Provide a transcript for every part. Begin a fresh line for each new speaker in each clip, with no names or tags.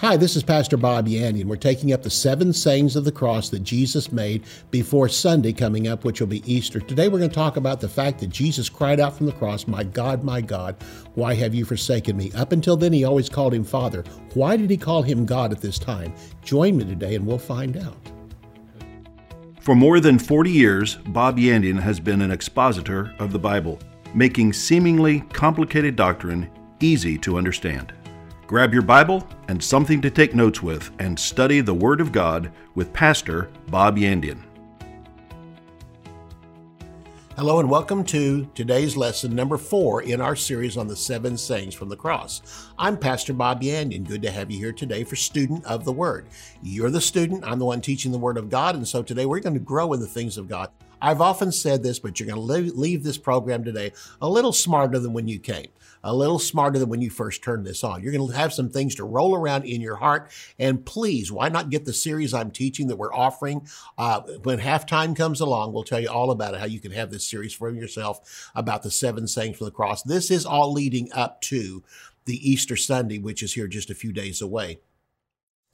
Hi, this is Pastor Bob and we're taking up the seven sayings of the cross that Jesus made before Sunday coming up, which will be Easter. Today we're going to talk about the fact that Jesus cried out from the cross, My God, my God, why have you forsaken me? Up until then, he always called him Father. Why did he call him God at this time? Join me today and we'll find out.
For more than 40 years, Bob Yandian has been an expositor of the Bible, making seemingly complicated doctrine easy to understand. Grab your Bible and something to take notes with and study the Word of God with Pastor Bob Yandian.
Hello, and welcome to today's lesson number four in our series on the seven sayings from the cross. I'm Pastor Bob Yandian. Good to have you here today for Student of the Word. You're the student, I'm the one teaching the Word of God, and so today we're going to grow in the things of God. I've often said this, but you're going to leave this program today a little smarter than when you came a little smarter than when you first turned this on. You're going to have some things to roll around in your heart. And please, why not get the series I'm teaching that we're offering? Uh, when halftime comes along, we'll tell you all about it, how you can have this series for yourself about the seven sayings from the cross. This is all leading up to the Easter Sunday, which is here just a few days away.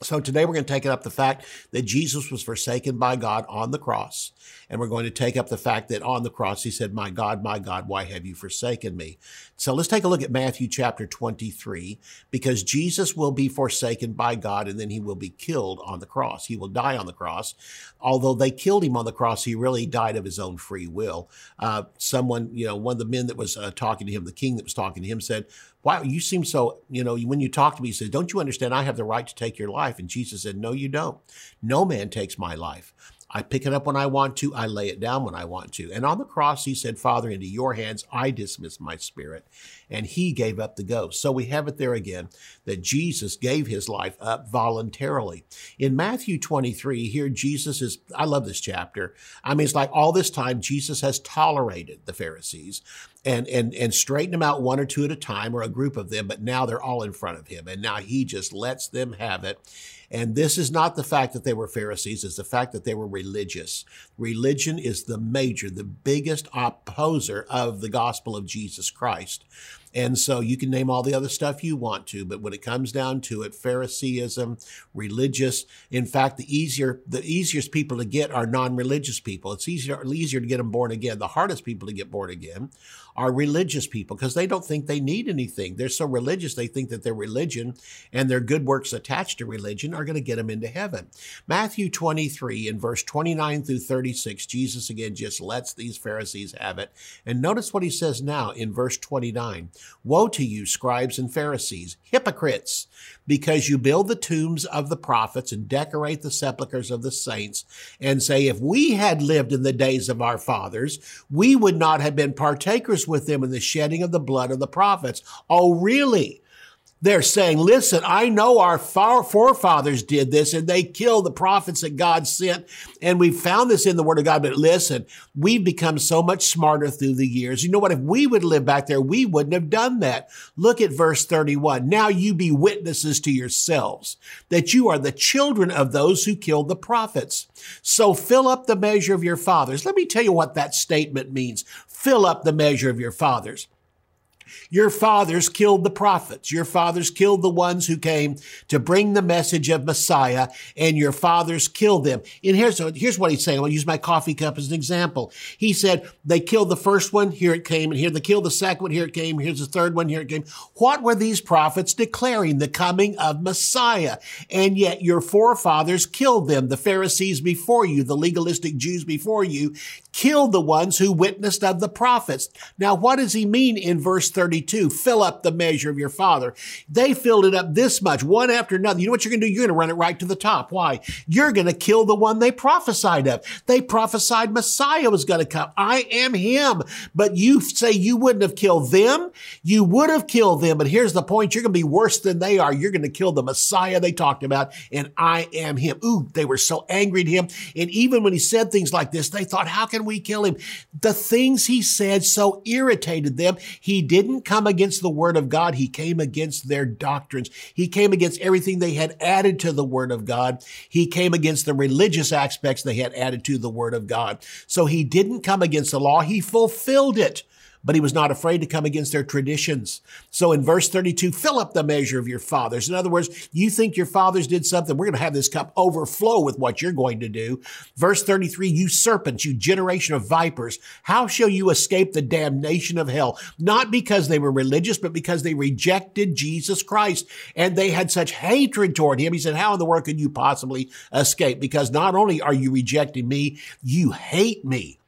So today we're going to take up the fact that Jesus was forsaken by God on the cross. And we're going to take up the fact that on the cross he said, My God, my God, why have you forsaken me? So let's take a look at Matthew chapter 23, because Jesus will be forsaken by God and then he will be killed on the cross. He will die on the cross. Although they killed him on the cross, he really died of his own free will. Uh, someone, you know, one of the men that was uh, talking to him, the king that was talking to him said, Wow, you seem so, you know, when you talk to me, he says, Don't you understand? I have the right to take your life. And Jesus said, No, you don't. No man takes my life. I pick it up when I want to. I lay it down when I want to. And on the cross, he said, Father, into your hands I dismiss my spirit. And he gave up the ghost. So we have it there again that Jesus gave his life up voluntarily. In Matthew 23, here Jesus is, I love this chapter. I mean, it's like all this time Jesus has tolerated the Pharisees and and and straighten them out one or two at a time or a group of them but now they're all in front of him and now he just lets them have it and this is not the fact that they were Pharisees, it's the fact that they were religious. Religion is the major, the biggest opposer of the gospel of Jesus Christ. And so you can name all the other stuff you want to, but when it comes down to it, Phariseeism, religious, in fact, the easier, the easiest people to get are non-religious people. It's easier, easier to get them born again. The hardest people to get born again are religious people because they don't think they need anything. They're so religious, they think that their religion and their good works attached to religion are going to get them into heaven. Matthew 23 in verse 29 through 36, Jesus again just lets these Pharisees have it. And notice what he says now in verse 29. Woe to you, scribes and Pharisees, hypocrites, because you build the tombs of the prophets and decorate the sepulchres of the saints, and say, If we had lived in the days of our fathers, we would not have been partakers with them in the shedding of the blood of the prophets. Oh, really? They're saying, listen, I know our forefathers did this and they killed the prophets that God sent. And we found this in the word of God. But listen, we've become so much smarter through the years. You know what? If we would live back there, we wouldn't have done that. Look at verse 31. Now you be witnesses to yourselves that you are the children of those who killed the prophets. So fill up the measure of your fathers. Let me tell you what that statement means. Fill up the measure of your fathers. Your fathers killed the prophets. Your fathers killed the ones who came to bring the message of Messiah, and your fathers killed them. And here's, here's what he's saying. I'll use my coffee cup as an example. He said, they killed the first one, here it came, and here they killed the second one, here it came, here's the third one, here it came. What were these prophets declaring? The coming of Messiah. And yet your forefathers killed them. The Pharisees before you, the legalistic Jews before you, killed the ones who witnessed of the prophets. Now, what does he mean in verse 32? Fill up the measure of your father. They filled it up this much, one after another. You know what you're going to do? You're going to run it right to the top. Why? You're going to kill the one they prophesied of. They prophesied Messiah was going to come. I am him. But you say you wouldn't have killed them. You would have killed them. But here's the point. You're going to be worse than they are. You're going to kill the Messiah they talked about. And I am him. Ooh, they were so angry at him. And even when he said things like this, they thought, how can we kill him? The things he said so irritated them. He didn't come against the word of God. He came against their doctrines. He came against everything they had added to the word of God. He came against the religious aspects they had added to the word of God. So he didn't come against the law. He fulfilled it. But he was not afraid to come against their traditions. So in verse 32, fill up the measure of your fathers. In other words, you think your fathers did something. We're going to have this cup overflow with what you're going to do. Verse 33, you serpents, you generation of vipers, how shall you escape the damnation of hell? Not because they were religious, but because they rejected Jesus Christ and they had such hatred toward him. He said, how in the world could you possibly escape? Because not only are you rejecting me, you hate me.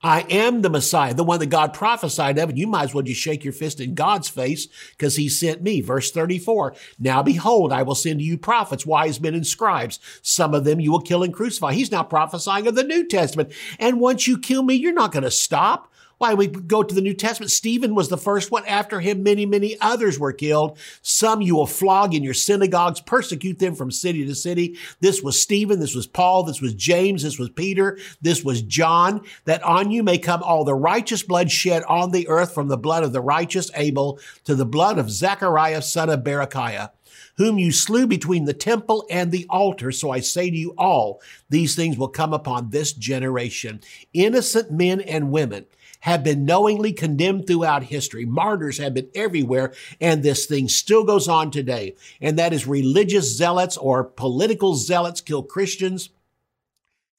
I am the Messiah, the one that God prophesied of, and you might as well just shake your fist in God's face because he sent me. Verse 34. Now behold, I will send to you prophets, wise men, and scribes. Some of them you will kill and crucify. He's now prophesying of the New Testament. And once you kill me, you're not going to stop. Why, we go to the New Testament. Stephen was the first one. After him, many, many others were killed. Some you will flog in your synagogues, persecute them from city to city. This was Stephen. This was Paul. This was James. This was Peter. This was John. That on you may come all the righteous blood shed on the earth from the blood of the righteous Abel to the blood of Zechariah, son of Berechiah whom you slew between the temple and the altar. So I say to you all, these things will come upon this generation. Innocent men and women have been knowingly condemned throughout history. Martyrs have been everywhere, and this thing still goes on today. And that is religious zealots or political zealots kill Christians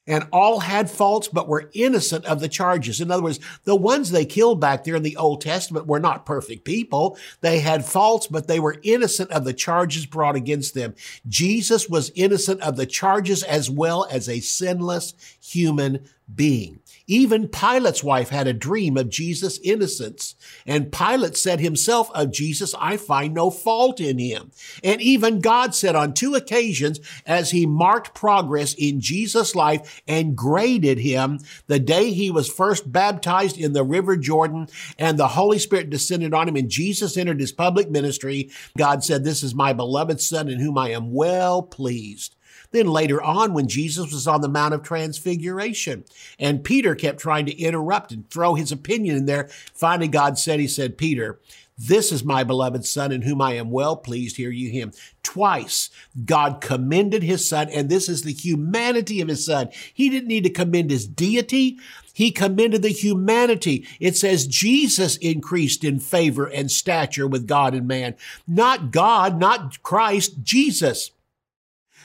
and all had faults but were innocent of the charges. In other words, the ones they killed back there in the Old Testament were not perfect people. They had faults, but they were innocent of the charges brought against them. Jesus was innocent of the charges as well as a sinless human being. Even Pilate's wife had a dream of Jesus' innocence. And Pilate said himself of Jesus, I find no fault in him. And even God said on two occasions, as he marked progress in Jesus' life and graded him, the day he was first baptized in the river Jordan and the Holy Spirit descended on him and Jesus entered his public ministry, God said, This is my beloved Son in whom I am well pleased. Then later on, when Jesus was on the Mount of Transfiguration, and Peter kept trying to interrupt and throw his opinion in there, finally God said, He said, Peter, this is my beloved son in whom I am well pleased. Hear you him. Twice God commended his son, and this is the humanity of his son. He didn't need to commend his deity. He commended the humanity. It says Jesus increased in favor and stature with God and man. Not God, not Christ, Jesus.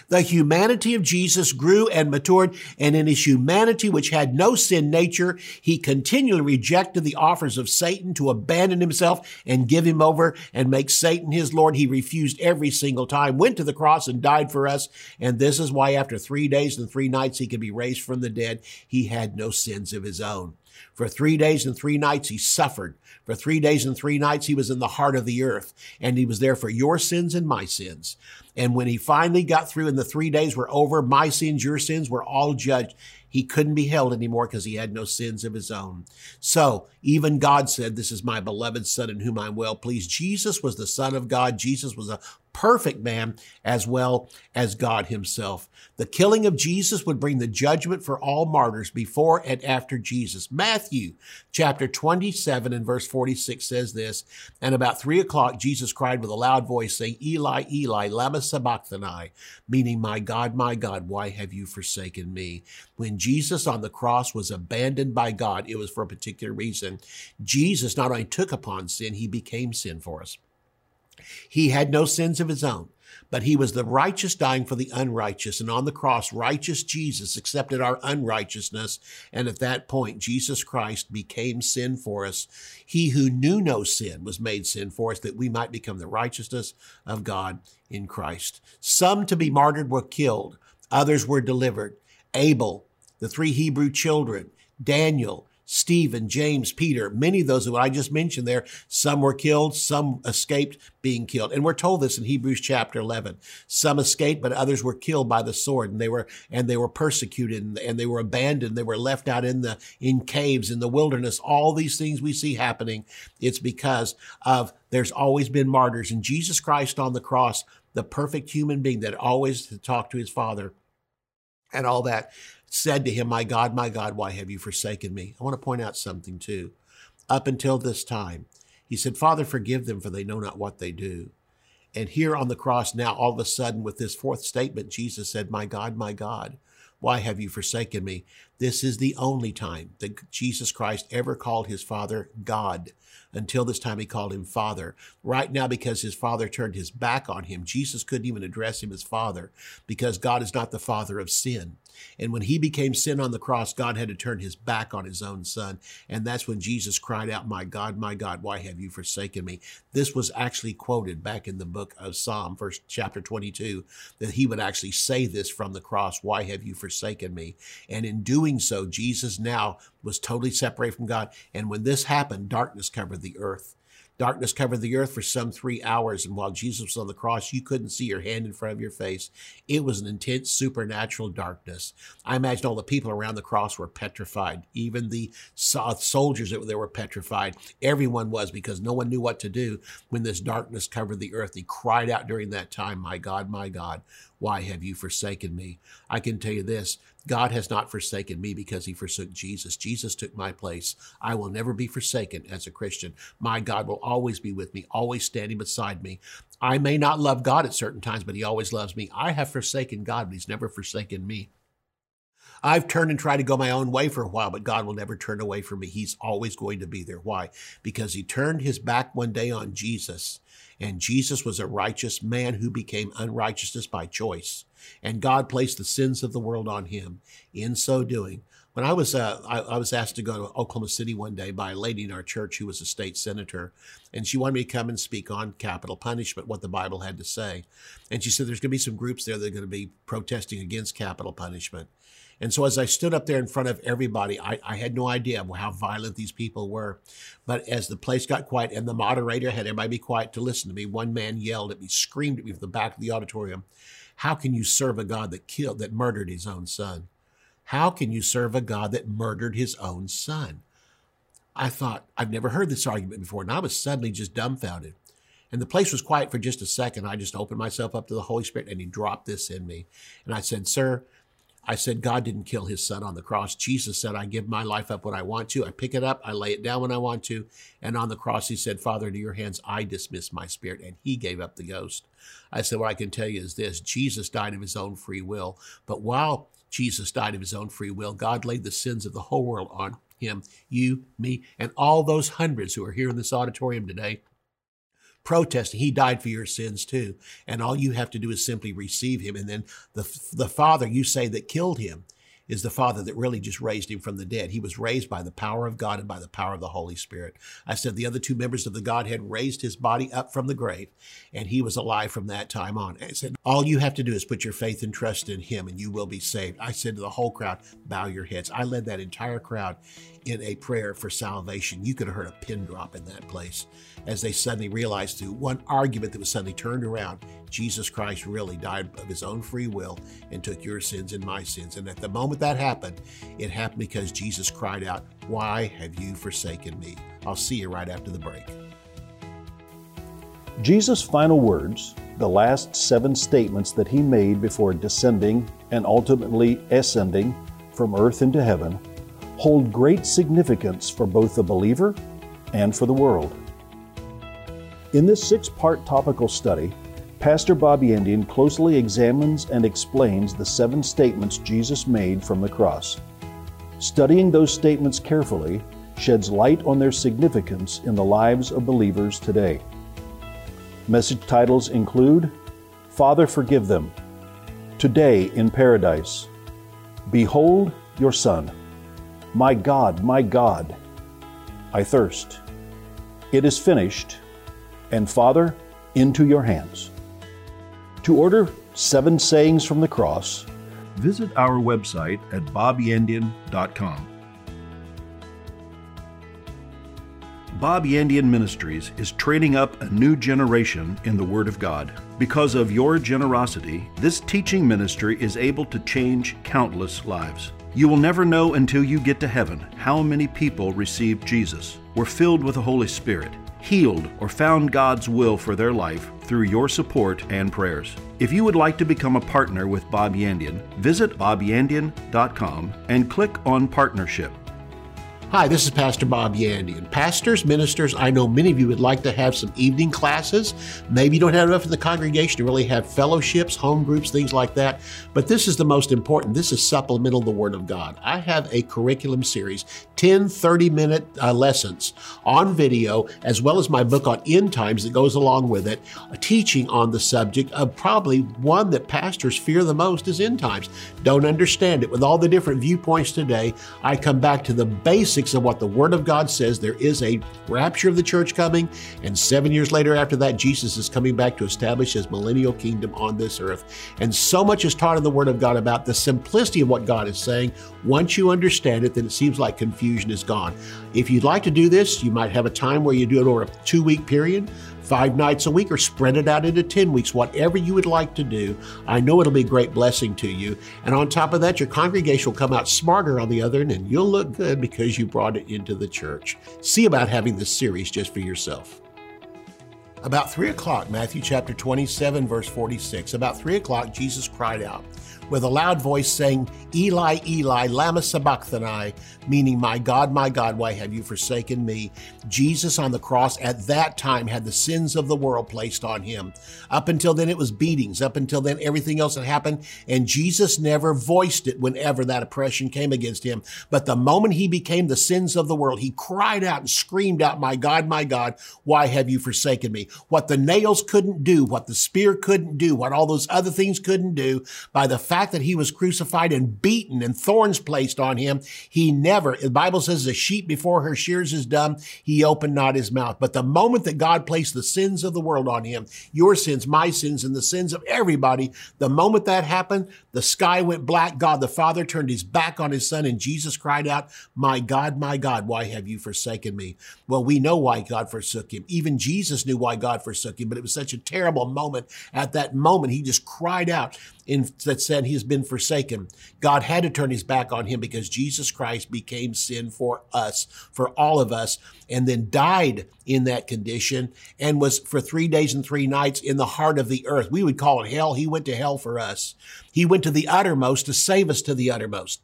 The humanity of Jesus grew and matured, and in his humanity, which had no sin nature, he continually rejected the offers of Satan to abandon himself and give him over and make Satan his Lord. He refused every single time, went to the cross and died for us. And this is why after three days and three nights he could be raised from the dead. He had no sins of his own. For three days and three nights he suffered. For three days and three nights he was in the heart of the earth, and he was there for your sins and my sins. And when he finally got through and the three days were over, my sins, your sins were all judged. He couldn't be held anymore because he had no sins of his own. So even God said, This is my beloved son in whom I'm well pleased. Jesus was the son of God. Jesus was a perfect man as well as God himself. The killing of Jesus would bring the judgment for all martyrs before and after Jesus. Matthew chapter 27 and verse 46 says this, and about three o'clock Jesus cried with a loud voice saying, Eli, Eli, lama sabachthani, meaning, my God, my God, why have you forsaken me? When Jesus on the cross was abandoned by God, it was for a particular reason. Jesus not only took upon sin, he became sin for us. He had no sins of his own, but he was the righteous dying for the unrighteous. And on the cross, righteous Jesus accepted our unrighteousness. And at that point, Jesus Christ became sin for us. He who knew no sin was made sin for us that we might become the righteousness of God in Christ. Some to be martyred were killed. Others were delivered. Abel, the three Hebrew children, Daniel, Stephen, James, Peter, many of those who I just mentioned there, some were killed, some escaped being killed. And we're told this in Hebrews chapter 11. Some escaped, but others were killed by the sword and they were, and they were persecuted and, they were abandoned. They were left out in the, in caves, in the wilderness. All these things we see happening. It's because of there's always been martyrs and Jesus Christ on the cross, the perfect human being that always talked to his father and all that said to him, My God, my God, why have you forsaken me? I want to point out something too. Up until this time, he said, Father, forgive them, for they know not what they do. And here on the cross, now all of a sudden, with this fourth statement, Jesus said, My God, my God, why have you forsaken me? This is the only time that Jesus Christ ever called his Father God. Until this time, he called him Father. Right now, because his Father turned his back on him, Jesus couldn't even address him as Father because God is not the Father of sin. And when he became sin on the cross, God had to turn his back on his own son. And that's when Jesus cried out, My God, my God, why have you forsaken me? This was actually quoted back in the book of Psalm, first chapter 22, that he would actually say this from the cross, Why have you forsaken me? And in doing so, Jesus now was totally separated from God. And when this happened, darkness covered the earth. Darkness covered the earth for some three hours, and while Jesus was on the cross, you couldn't see your hand in front of your face. It was an intense supernatural darkness. I imagine all the people around the cross were petrified. Even the soldiers that were petrified. Everyone was because no one knew what to do when this darkness covered the earth. He cried out during that time, My God, my God, why have you forsaken me? I can tell you this God has not forsaken me because he forsook Jesus. Jesus took my place. I will never be forsaken as a Christian. My God will always be with me, always standing beside me. I may not love God at certain times, but he always loves me. I have forsaken God, but he's never forsaken me. I've turned and tried to go my own way for a while, but God will never turn away from me. He's always going to be there. Why? Because he turned his back one day on Jesus, and Jesus was a righteous man who became unrighteousness by choice. And God placed the sins of the world on him. In so doing, when I was uh, I, I, was asked to go to Oklahoma City one day by a lady in our church who was a state senator, and she wanted me to come and speak on capital punishment, what the Bible had to say. And she said there's going to be some groups there that are going to be protesting against capital punishment. And so as I stood up there in front of everybody, I, I, had no idea how violent these people were. But as the place got quiet and the moderator had everybody be quiet to listen to me, one man yelled at me, screamed at me from the back of the auditorium, How can you serve a God that killed, that murdered his own son? How can you serve a God that murdered his own son? I thought, I've never heard this argument before. And I was suddenly just dumbfounded. And the place was quiet for just a second. I just opened myself up to the Holy Spirit and he dropped this in me. And I said, Sir, I said, God didn't kill his son on the cross. Jesus said, I give my life up when I want to. I pick it up. I lay it down when I want to. And on the cross, he said, Father, into your hands, I dismiss my spirit. And he gave up the ghost. I said, what I can tell you is this Jesus died of his own free will. But while Jesus died of his own free will, God laid the sins of the whole world on him, you, me, and all those hundreds who are here in this auditorium today protesting. He died for your sins too. And all you have to do is simply receive him. And then the, the Father you say that killed him is the Father that really just raised him from the dead. He was raised by the power of God and by the power of the Holy Spirit. I said the other two members of the Godhead raised his body up from the grave, and he was alive from that time on. I said, all you have to do is put your faith and trust in him, and you will be saved. I said to the whole crowd, bow your heads. I led that entire crowd in a prayer for salvation. You could have heard a pin drop in that place as they suddenly realized through one argument that was suddenly turned around, Jesus Christ really died of his own free will and took your sins and my sins. And at the moment that happened, it happened because Jesus cried out, Why have you forsaken me? I'll see you right after the break.
Jesus' final words, the last seven statements that he made before descending and ultimately ascending from earth into heaven, hold great significance for both the believer and for the world. In this six part topical study, Pastor Bob Yandian closely examines and explains the seven statements Jesus made from the cross. Studying those statements carefully sheds light on their significance in the lives of believers today. Message titles include Father, Forgive Them, Today in Paradise, Behold Your Son. My God, my God, I thirst. It is finished. And Father, into your hands. To order seven sayings from the cross, visit our website at bobyandian.com. Bob Yandian Ministries is training up a new generation in the Word of God. Because of your generosity, this teaching ministry is able to change countless lives. You will never know until you get to heaven how many people received Jesus, were filled with the Holy Spirit, healed, or found God's will for their life through your support and prayers. If you would like to become a partner with Bob Yandian, visit bobyandian.com and click on Partnership.
Hi, this is Pastor Bob Yandian. Pastors, ministers, I know many of you would like to have some evening classes. Maybe you don't have enough in the congregation to really have fellowships, home groups, things like that. But this is the most important. This is supplemental the Word of God. I have a curriculum series, 10 30 minute uh, lessons on video, as well as my book on end times that goes along with it, a teaching on the subject of probably one that pastors fear the most is end times. Don't understand it. With all the different viewpoints today, I come back to the basics basics of what the Word of God says. There is a rapture of the church coming, and seven years later after that, Jesus is coming back to establish his millennial kingdom on this earth. And so much is taught in the Word of God about the simplicity of what God is saying. Once you understand it, then it seems like confusion is gone. If you'd like to do this, you might have a time where you do it over a two week period five nights a week or spread it out into 10 weeks, whatever you would like to do. I know it'll be a great blessing to you. And on top of that, your congregation will come out smarter on the other end and you'll look good because you brought it into the church. See about having this series just for yourself. About three o'clock, Matthew chapter 27, verse 46, about three o'clock, Jesus cried out with a loud voice saying, Eli, Eli, lama sabachthani, meaning, My God, my God, why have you forsaken me? Jesus on the cross at that time had the sins of the world placed on him. Up until then, it was beatings. Up until then, everything else had happened, and Jesus never voiced it whenever that oppression came against him. But the moment he became the sins of the world, he cried out and screamed out, My God, my God, why have you forsaken me? What the nails couldn't do, what the spear couldn't do, what all those other things couldn't do, by the fact that he was crucified and beaten and thorns placed on him, he never, the Bible says, the sheep before her shears is dumb, he opened not his mouth. But the moment that God placed the sins of the world on him, your sins, my sins, and the sins of everybody, the moment that happened, the sky went black. God the Father turned his back on his son, and Jesus cried out, My God, my God, why have you forsaken me? Well, we know why God forsook him. Even Jesus knew why God forsook him, but it was such a terrible moment. At that moment, he just cried out in, that said he's been forsaken. God had to turn his back on him because Jesus Christ became sin for us, for all of us, and then died in that condition and was for three days and three nights in the heart of the earth. We would call it hell. He went to hell for us. He went to the uttermost to save us to the uttermost.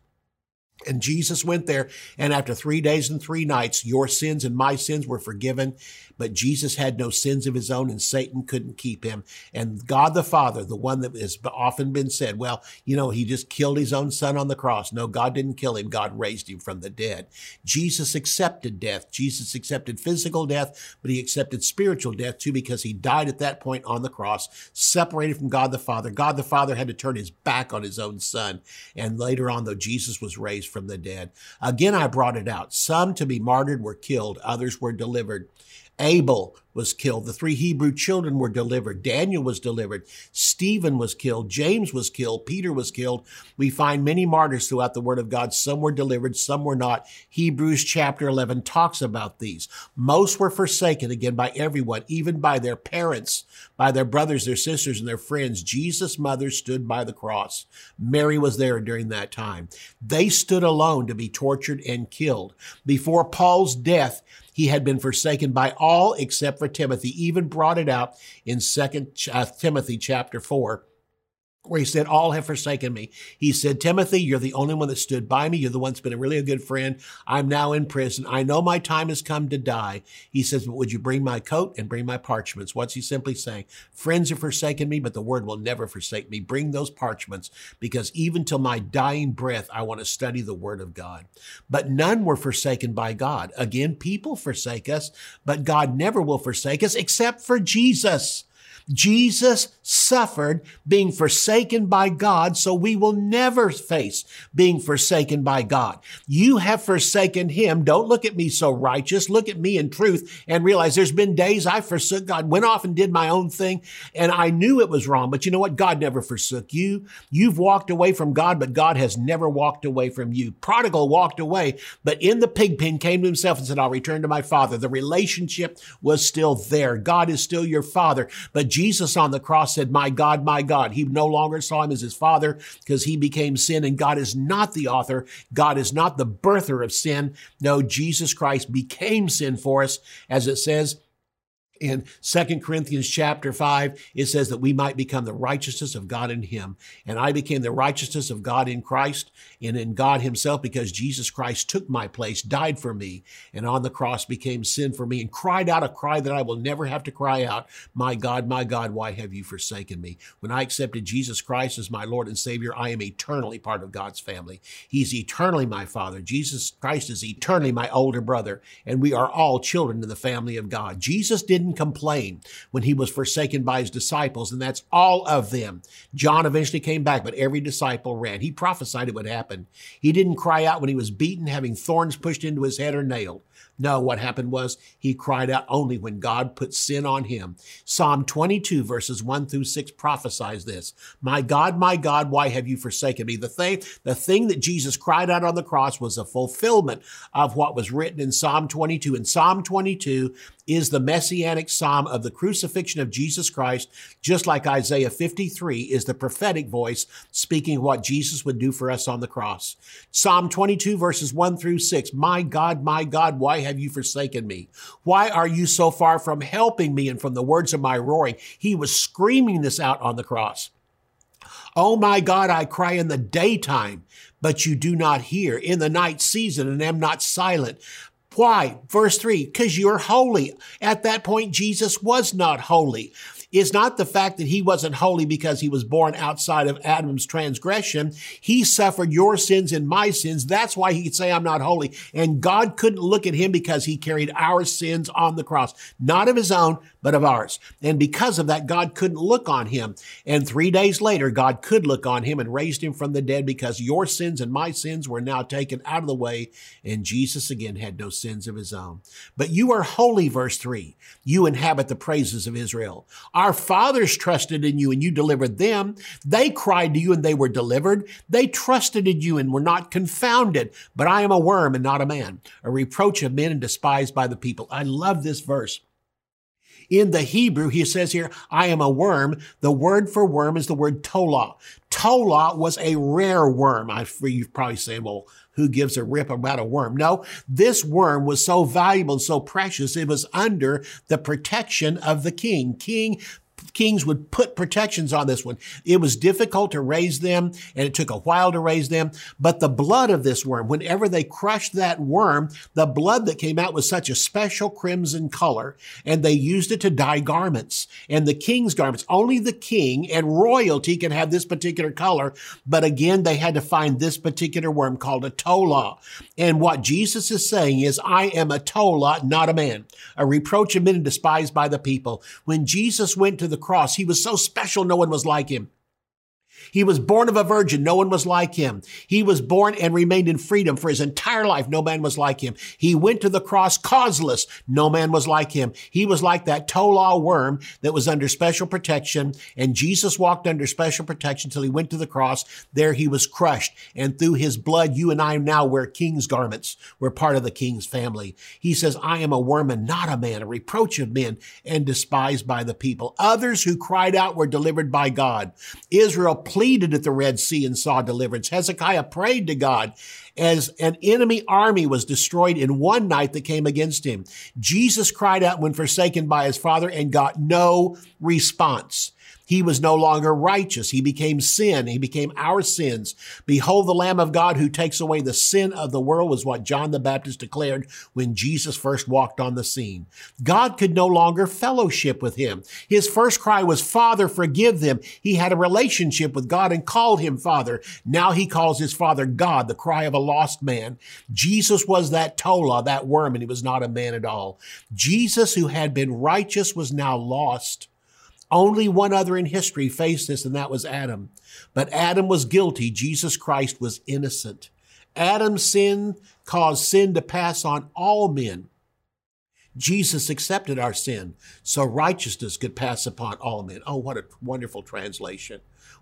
And Jesus went there, and after three days and three nights, your sins and my sins were forgiven. But Jesus had no sins of his own, and Satan couldn't keep him. And God the Father, the one that has often been said, well, you know, he just killed his own son on the cross. No, God didn't kill him. God raised him from the dead. Jesus accepted death. Jesus accepted physical death, but he accepted spiritual death too, because he died at that point on the cross, separated from God the Father. God the Father had to turn his back on his own son. And later on, though, Jesus was raised from the dead. Again, I brought it out. Some to be martyred were killed, others were delivered. Abel was killed. The three Hebrew children were delivered. Daniel was delivered. Stephen was killed. James was killed. Peter was killed. We find many martyrs throughout the Word of God. Some were delivered, some were not. Hebrews chapter 11 talks about these. Most were forsaken again by everyone, even by their parents, by their brothers, their sisters, and their friends. Jesus' mother stood by the cross. Mary was there during that time. They stood alone to be tortured and killed. Before Paul's death, he had been forsaken by all except for Timothy, even brought it out in Second uh, Timothy chapter 4 where he said, All have forsaken me. He said, Timothy, you're the only one that stood by me. You're the one that's been a really good friend. I'm now in prison. I know my time has come to die. He says, But would you bring my coat and bring my parchments? What's he simply saying? Friends have forsaken me, but the word will never forsake me. Bring those parchments because even till my dying breath, I want to study the word of God. But none were forsaken by God. Again, people forsake us, but God never will forsake us except for Jesus. Jesus suffered being forsaken by God, so we will never face being forsaken by God. You have forsaken him. Don't look at me so righteous. Look at me in truth and realize there's been days I forsook God, went off and did my own thing, and I knew it was wrong. But you know what? God never forsook you. You've walked away from God, but God has never walked away from you. Prodigal walked away, but in the pig pen came to himself and said, I'll return to my father. The relationship was still there. God is still your father, but Jesus on the cross said, My God, my God. He no longer saw him as his father because he became sin, and God is not the author. God is not the birther of sin. No, Jesus Christ became sin for us, as it says in 2 Corinthians chapter 5, it says that we might become the righteousness of God in him. And I became the righteousness of God in Christ and in God himself because Jesus Christ took my place, died for me, and on the cross became sin for me and cried out a cry that I will never have to cry out. My God, my God, why have you forsaken me? When I accepted Jesus Christ as my Lord and Savior, I am eternally part of God's family. He's eternally my Father. Jesus Christ is eternally my older brother, and we are all children in the family of God. Jesus didn't complain when he was forsaken by his disciples, and that's all of them. John eventually came back, but every disciple ran. He prophesied it would happen. He didn't cry out when he was beaten, having thorns pushed into his head or nailed. No, what happened was he cried out only when God put sin on him. Psalm 22 verses 1 through 6 prophesies this. My God, my God, why have you forsaken me? The thing, the thing that Jesus cried out on the cross was a fulfillment of what was written in Psalm 22. And Psalm 22 is the messianic psalm of the crucifixion of Jesus Christ, just like Isaiah 53 is the prophetic voice speaking what Jesus would do for us on the cross. Psalm 22 verses 1 through 6. My God, my God, why have you forsaken me? Why are you so far from helping me and from the words of my roaring? He was screaming this out on the cross. Oh my God, I cry in the daytime, but you do not hear, in the night season, and am not silent. Why? Verse 3 because you're holy. At that point, Jesus was not holy is not the fact that he wasn't holy because he was born outside of Adam's transgression. He suffered your sins and my sins. That's why he could say, I'm not holy. And God couldn't look at him because he carried our sins on the cross, not of his own, but of ours. And because of that, God couldn't look on him. And three days later, God could look on him and raised him from the dead because your sins and my sins were now taken out of the way. And Jesus again had no sins of his own. But you are holy, verse three. You inhabit the praises of Israel. Our fathers trusted in you and you delivered them. They cried to you and they were delivered. They trusted in you and were not confounded. But I am a worm and not a man, a reproach of men and despised by the people. I love this verse. In the Hebrew, he says here, I am a worm. The word for worm is the word tola. Tola was a rare worm. I, you're probably saying, well, who gives a rip about a worm? No, this worm was so valuable and so precious. It was under the protection of the king. King kings would put protections on this one. It was difficult to raise them and it took a while to raise them. But the blood of this worm, whenever they crushed that worm, the blood that came out was such a special crimson color and they used it to dye garments and the king's garments. Only the king and royalty can have this particular color. But again, they had to find this particular worm called a tola. And what Jesus is saying is, I am a tola, not a man, a reproach of men and despised by the people. When Jesus went to the cross. He was so special, no one was like him. He was born of a virgin. No one was like him. He was born and remained in freedom for his entire life. No man was like him. He went to the cross causeless. No man was like him. He was like that tola worm that was under special protection. And Jesus walked under special protection until he went to the cross. There he was crushed. And through his blood, you and I now wear king's garments. We're part of the king's family. He says, I am a worm and not a man, a reproach of men and despised by the people. Others who cried out were delivered by God. Israel pleaded at the Red Sea and saw deliverance. Hezekiah prayed to God as an enemy army was destroyed in one night that came against him. Jesus cried out when forsaken by his father and got no response. He was no longer righteous. He became sin. He became our sins. Behold the Lamb of God who takes away the sin of the world was what John the Baptist declared when Jesus first walked on the scene. God could no longer fellowship with him. His first cry was, Father, forgive them. He had a relationship with God and called him Father. Now he calls his Father God, the cry of a lost man. Jesus was that tola, that worm, and he was not a man at all. Jesus, who had been righteous, was now lost. Only one other in history faced this, and that was Adam. But Adam was guilty. Jesus Christ was innocent. Adam's sin caused sin to pass on all men. Jesus accepted our sin so righteousness could pass upon all men. Oh, what a wonderful translation.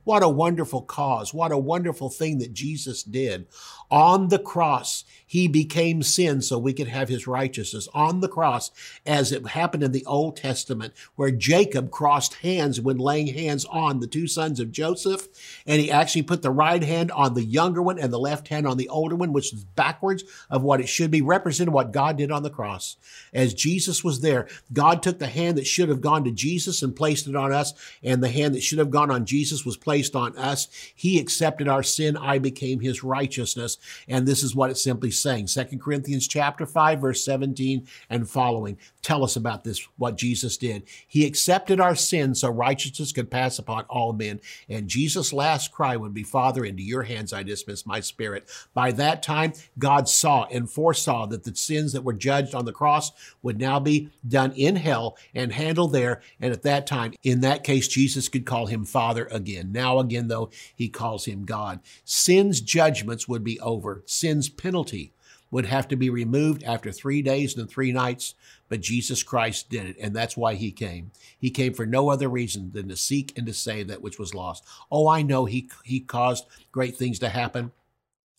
What a wonderful cause. What a wonderful thing that Jesus did. On the cross, he became sin so we could have his righteousness. On the cross, as it happened in the Old Testament, where Jacob crossed hands when laying hands on the two sons of Joseph, and he actually put the right hand on the younger one and the left hand on the older one, which is backwards of what it should be, representing what God did on the cross. As Jesus was there, God took the hand that should have gone to Jesus and placed it on us, and the hand that should have gone on Jesus was placed on us. He accepted our sin. I became his righteousness. And this is what it's simply saying. Second Corinthians chapter 5, verse 17 and following tell us about this, what Jesus did. He accepted our sin so righteousness could pass upon all men. And Jesus' last cry would be, Father, into your hands I dismiss my spirit. By that time, God saw and foresaw that the sins that were judged on the cross would now be done in hell and handled there. And at that time, in that case, Jesus could call him Father again. Now again, though, he calls him God. Sin's judgments would be over. Sin's penalty would have to be removed after three days and three nights, but Jesus Christ did it, and that's why he came. He came for no other reason than to seek and to save that which was lost. Oh, I know he, he caused great things to happen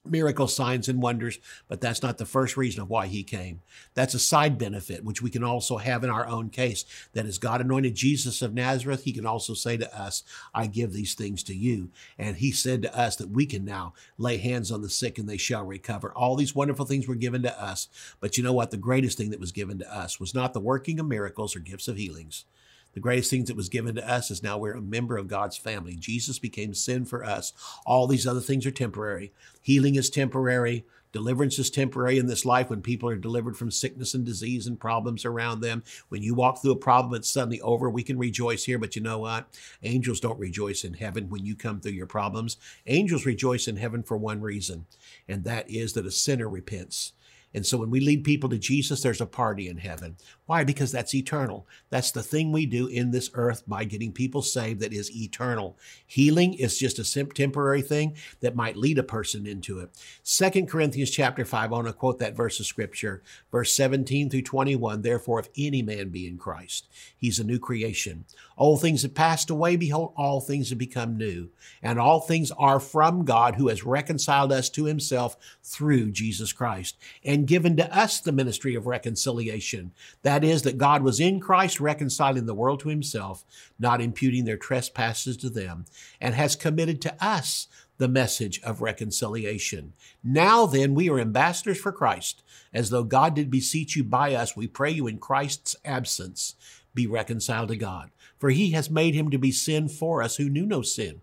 miracle signs and wonders, but that's not the first reason of why he came. That's a side benefit, which we can also have in our own case. That as God anointed Jesus of Nazareth, he can also say to us, I give these things to you. And he said to us that we can now lay hands on the sick and they shall recover. All these wonderful things were given to us. But you know what? The greatest thing that was given to us was not the working of miracles or gifts of healings. The greatest thing that was given to us is now we're a member of God's family. Jesus became sin for us. All these other things are temporary. Healing is temporary. Deliverance is temporary in this life when people are delivered from sickness and disease and problems around them. When you walk through a problem, it's suddenly over. We can rejoice here, but you know what? Angels don't rejoice in heaven when you come through your problems. Angels rejoice in heaven for one reason, and that is that a sinner repents and so when we lead people to Jesus, there's a party in heaven. Why? Because that's eternal. That's the thing we do in this earth by getting people saved that is eternal. Healing is just a temporary thing that might lead a person into it. Second Corinthians chapter 5, I want to quote that verse of scripture, verse 17 through 21. Therefore, if any man be in Christ, he's a new creation. Old things have passed away. Behold, all things have become new. And all things are from God who has reconciled us to himself through Jesus Christ. And given to us the ministry of reconciliation. That is, that God was in Christ reconciling the world to himself, not imputing their trespasses to them, and has committed to us the message of reconciliation. Now then, we are ambassadors for Christ, as though God did beseech you by us. We pray you in Christ's absence, be reconciled to God. For he has made him to be sin for us who knew no sin,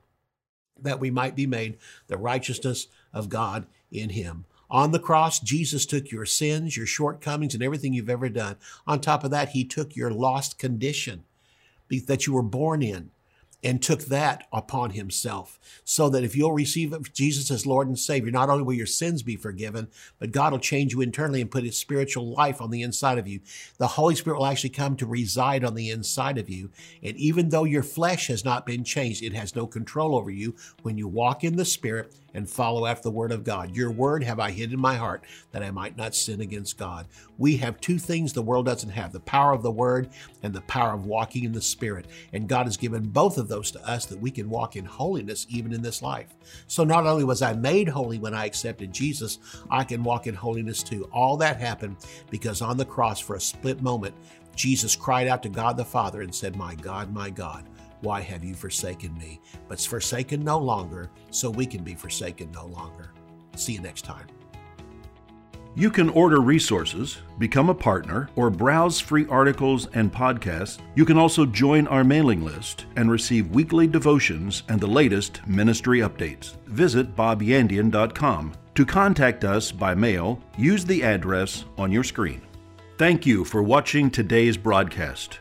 that we might be made the righteousness of God in him. On the cross, Jesus took your sins, your shortcomings, and everything you've ever done. On top of that, he took your lost condition that you were born in and took that upon himself. So that if you'll receive Jesus as Lord and Savior, not only will your sins be forgiven, but God will change you internally and put his spiritual life on the inside of you. The Holy Spirit will actually come to reside on the inside of you. And even though your flesh has not been changed, it has no control over you when you walk in the Spirit and follow after the word of God. Your word have I hid in my heart that I might not sin against God. We have two things the world doesn't have the power of the word and the power of walking in the Spirit. And God has given both of those to us that we can walk in holiness even in this life. So not only was I made holy when I accepted Jesus, I can walk in holiness too. All that happened because on the cross for a split moment, Jesus cried out to God the Father and said, My God, my God, why have you forsaken me? But it's forsaken no longer, so we can be forsaken no longer. See you next time.
You can order resources, become a partner, or browse free articles and podcasts. You can also join our mailing list and receive weekly devotions and the latest ministry updates. Visit bobyandian.com. To contact us by mail, use the address on your screen. Thank you for watching today's broadcast.